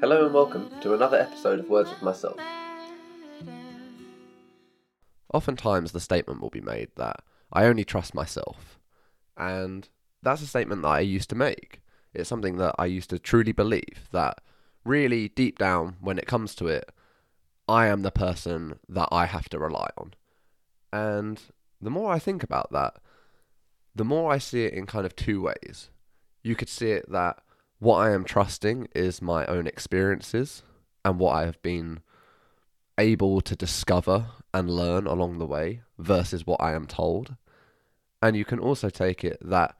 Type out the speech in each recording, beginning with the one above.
Hello and welcome to another episode of Words with Myself. Oftentimes, the statement will be made that I only trust myself. And that's a statement that I used to make. It's something that I used to truly believe that really deep down, when it comes to it, I am the person that I have to rely on. And the more I think about that, the more I see it in kind of two ways. You could see it that what I am trusting is my own experiences and what I have been able to discover and learn along the way versus what I am told. And you can also take it that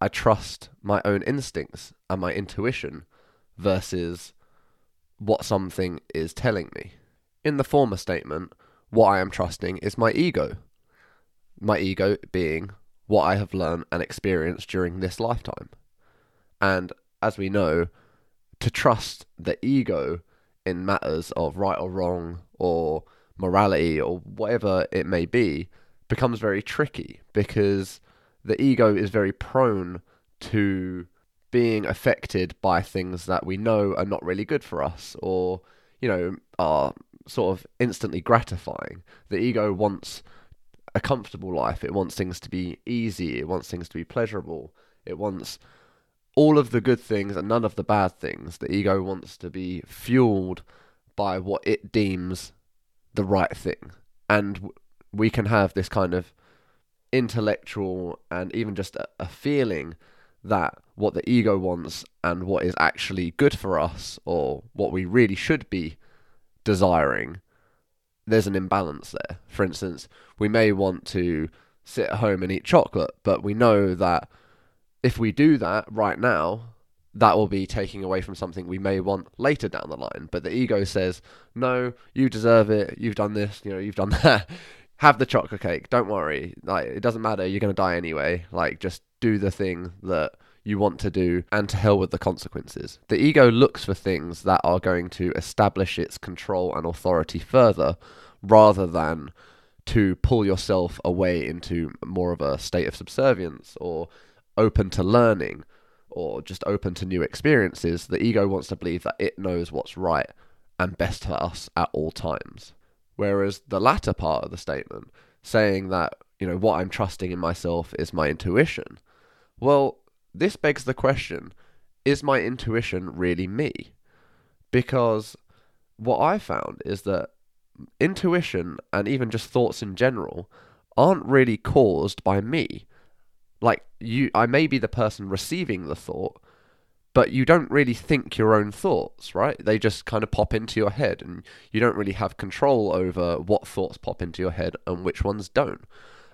I trust my own instincts and my intuition versus what something is telling me. In the former statement, what I am trusting is my ego. My ego being what I have learned and experienced during this lifetime. And as we know, to trust the ego in matters of right or wrong or morality or whatever it may be becomes very tricky because the ego is very prone to being affected by things that we know are not really good for us or you know are sort of instantly gratifying. The ego wants a comfortable life. It wants things to be easy. It wants things to be pleasurable. It wants all of the good things and none of the bad things. The ego wants to be fueled by what it deems the right thing. And we can have this kind of intellectual and even just a, a feeling that what the ego wants and what is actually good for us or what we really should be desiring, there's an imbalance there. For instance, we may want to sit at home and eat chocolate, but we know that if we do that right now, that will be taking away from something we may want later down the line. But the ego says, no, you deserve it. You've done this, you know, you've done that. Have the chocolate cake. Don't worry. Like, it doesn't matter. You're going to die anyway. Like, just do the thing that you want to do and to hell with the consequences. The ego looks for things that are going to establish its control and authority further rather than to pull yourself away into more of a state of subservience or open to learning or just open to new experiences, the ego wants to believe that it knows what's right and best for us at all times. Whereas the latter part of the statement, saying that, you know, what I'm trusting in myself is my intuition, well, this begs the question is my intuition really me? Because what I found is that intuition and even just thoughts in general aren't really caused by me like you I may be the person receiving the thought, but you don't really think your own thoughts, right? They just kind of pop into your head and you don't really have control over what thoughts pop into your head and which ones don't.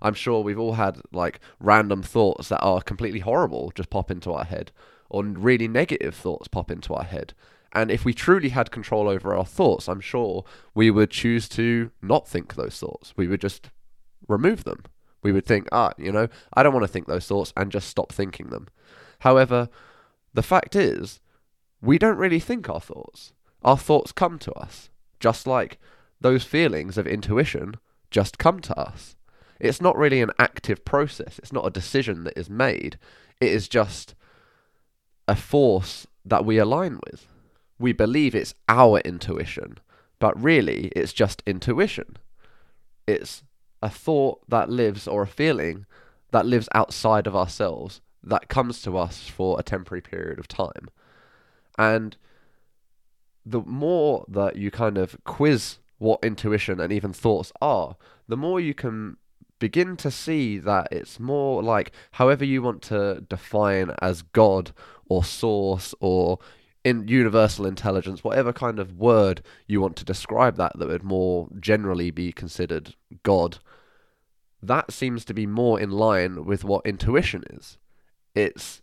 I'm sure we've all had like random thoughts that are completely horrible just pop into our head or really negative thoughts pop into our head. And if we truly had control over our thoughts, I'm sure we would choose to not think those thoughts. We would just remove them. We would think, ah, you know, I don't want to think those thoughts and just stop thinking them. However, the fact is, we don't really think our thoughts. Our thoughts come to us, just like those feelings of intuition just come to us. It's not really an active process, it's not a decision that is made, it is just a force that we align with. We believe it's our intuition, but really it's just intuition. It's a thought that lives or a feeling that lives outside of ourselves that comes to us for a temporary period of time. And the more that you kind of quiz what intuition and even thoughts are, the more you can begin to see that it's more like however you want to define as God or source or in universal intelligence, whatever kind of word you want to describe that that would more generally be considered God, that seems to be more in line with what intuition is. It's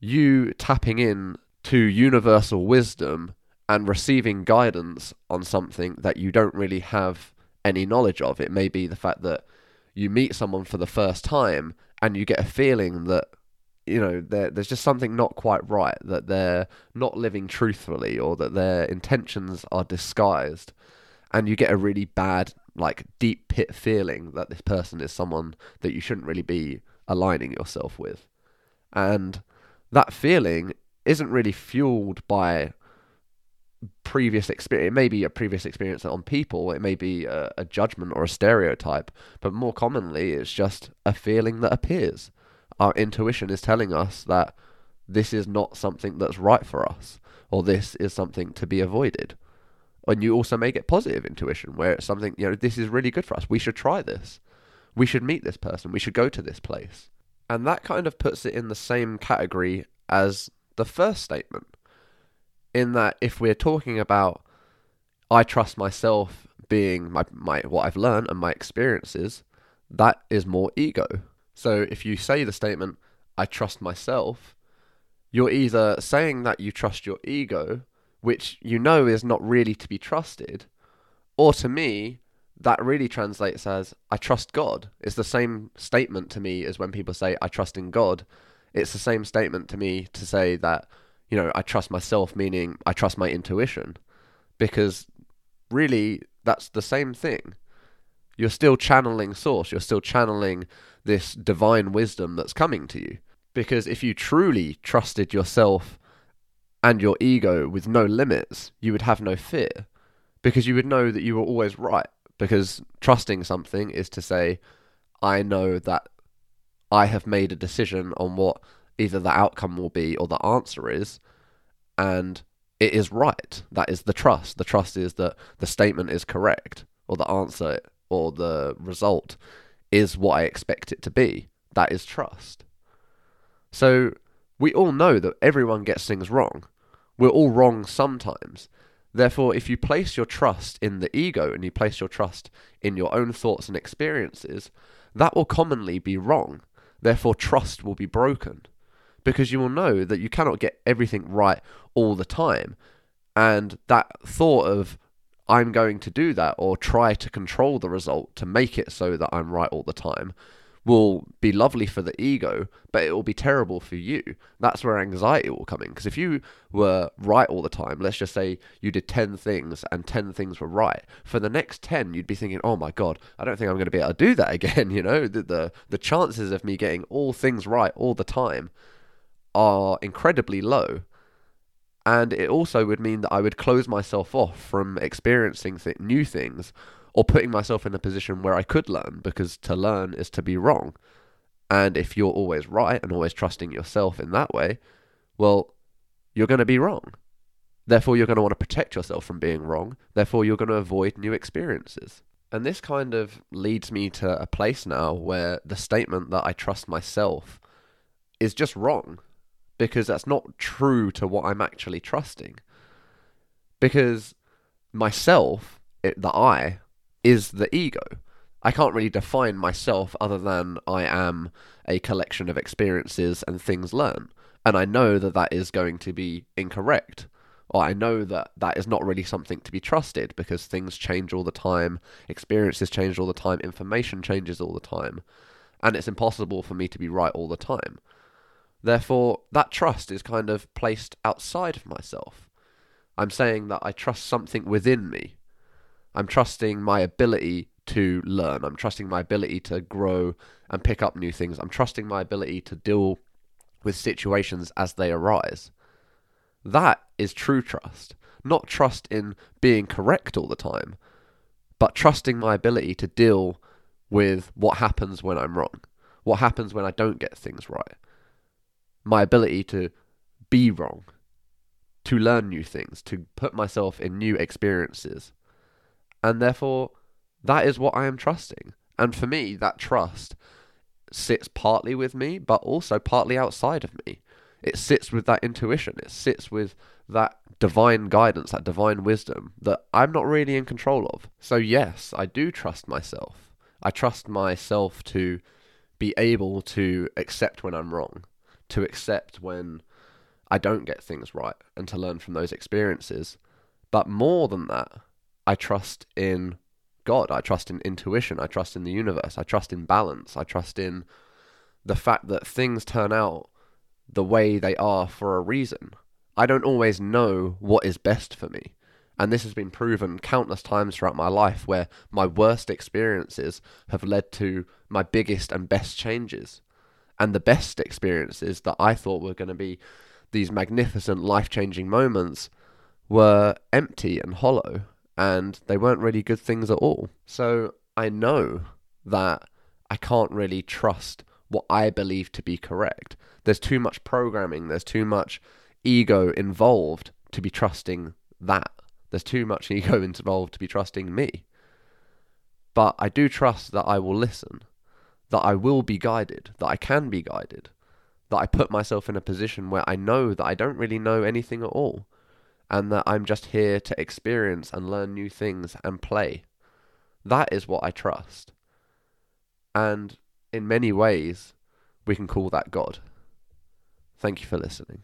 you tapping in to universal wisdom and receiving guidance on something that you don't really have any knowledge of. It may be the fact that you meet someone for the first time and you get a feeling that you know there's just something not quite right that they're not living truthfully or that their intentions are disguised and you get a really bad like deep pit feeling that this person is someone that you shouldn't really be aligning yourself with and that feeling isn't really fueled by previous experience. It may be a previous experience on people. It may be a, a judgment or a stereotype. But more commonly, it's just a feeling that appears. Our intuition is telling us that this is not something that's right for us, or this is something to be avoided. And you also may get positive intuition, where it's something, you know, this is really good for us. We should try this. We should meet this person. We should go to this place. And that kind of puts it in the same category as the first statement in that if we're talking about I trust myself being my, my what I've learned and my experiences, that is more ego. So if you say the statement, I trust myself, you're either saying that you trust your ego, which you know is not really to be trusted, or to me, that really translates as I trust God. It's the same statement to me as when people say I trust in God. It's the same statement to me to say that you know, I trust myself, meaning I trust my intuition, because really that's the same thing. You're still channeling source, you're still channeling this divine wisdom that's coming to you. Because if you truly trusted yourself and your ego with no limits, you would have no fear. Because you would know that you were always right. Because trusting something is to say, I know that I have made a decision on what either the outcome will be or the answer is, and it is right. That is the trust. The trust is that the statement is correct, or the answer or the result is what I expect it to be. That is trust. So we all know that everyone gets things wrong. We're all wrong sometimes. Therefore, if you place your trust in the ego and you place your trust in your own thoughts and experiences, that will commonly be wrong. Therefore, trust will be broken because you will know that you cannot get everything right all the time. And that thought of, I'm going to do that or try to control the result to make it so that I'm right all the time will be lovely for the ego, but it will be terrible for you. That's where anxiety will come in. Because if you were right all the time, let's just say you did 10 things and 10 things were right, for the next 10, you'd be thinking, oh my God, I don't think I'm going to be able to do that again. You know, the, the, the chances of me getting all things right all the time are incredibly low. And it also would mean that I would close myself off from experiencing th- new things or putting myself in a position where I could learn because to learn is to be wrong. And if you're always right and always trusting yourself in that way, well, you're going to be wrong. Therefore, you're going to want to protect yourself from being wrong. Therefore, you're going to avoid new experiences. And this kind of leads me to a place now where the statement that I trust myself is just wrong because that's not true to what I'm actually trusting. Because myself, it, the I, is the ego. I can't really define myself other than I am a collection of experiences and things learned. And I know that that is going to be incorrect. Or I know that that is not really something to be trusted because things change all the time, experiences change all the time, information changes all the time. And it's impossible for me to be right all the time. Therefore, that trust is kind of placed outside of myself. I'm saying that I trust something within me. I'm trusting my ability to learn. I'm trusting my ability to grow and pick up new things. I'm trusting my ability to deal with situations as they arise. That is true trust. Not trust in being correct all the time, but trusting my ability to deal with what happens when I'm wrong, what happens when I don't get things right my ability to be wrong, to learn new things, to put myself in new experiences. And therefore, that is what I am trusting. And for me, that trust sits partly with me, but also partly outside of me. It sits with that intuition, it sits with that divine guidance, that divine wisdom that I'm not really in control of. So, yes, I do trust myself. I trust myself to be able to accept when I'm wrong, to accept when I don't get things right and to learn from those experiences. But more than that, I trust in God. I trust in intuition. I trust in the universe. I trust in balance. I trust in the fact that things turn out the way they are for a reason. I don't always know what is best for me. And this has been proven countless times throughout my life where my worst experiences have led to my biggest and best changes and the best experiences that I thought were going to be these magnificent life changing moments were empty and hollow and they weren't really good things at all. So I know that I can't really trust what I believe to be correct. There's too much programming, there's too much ego involved to be trusting that. There's too much ego involved to be trusting me. But I do trust that I will listen, that I will be guided, that I can be guided, that I put myself in a position where I know that I don't really know anything at all, and that I'm just here to experience and learn new things and play. That is what I trust. And in many ways, we can call that God. Thank you for listening.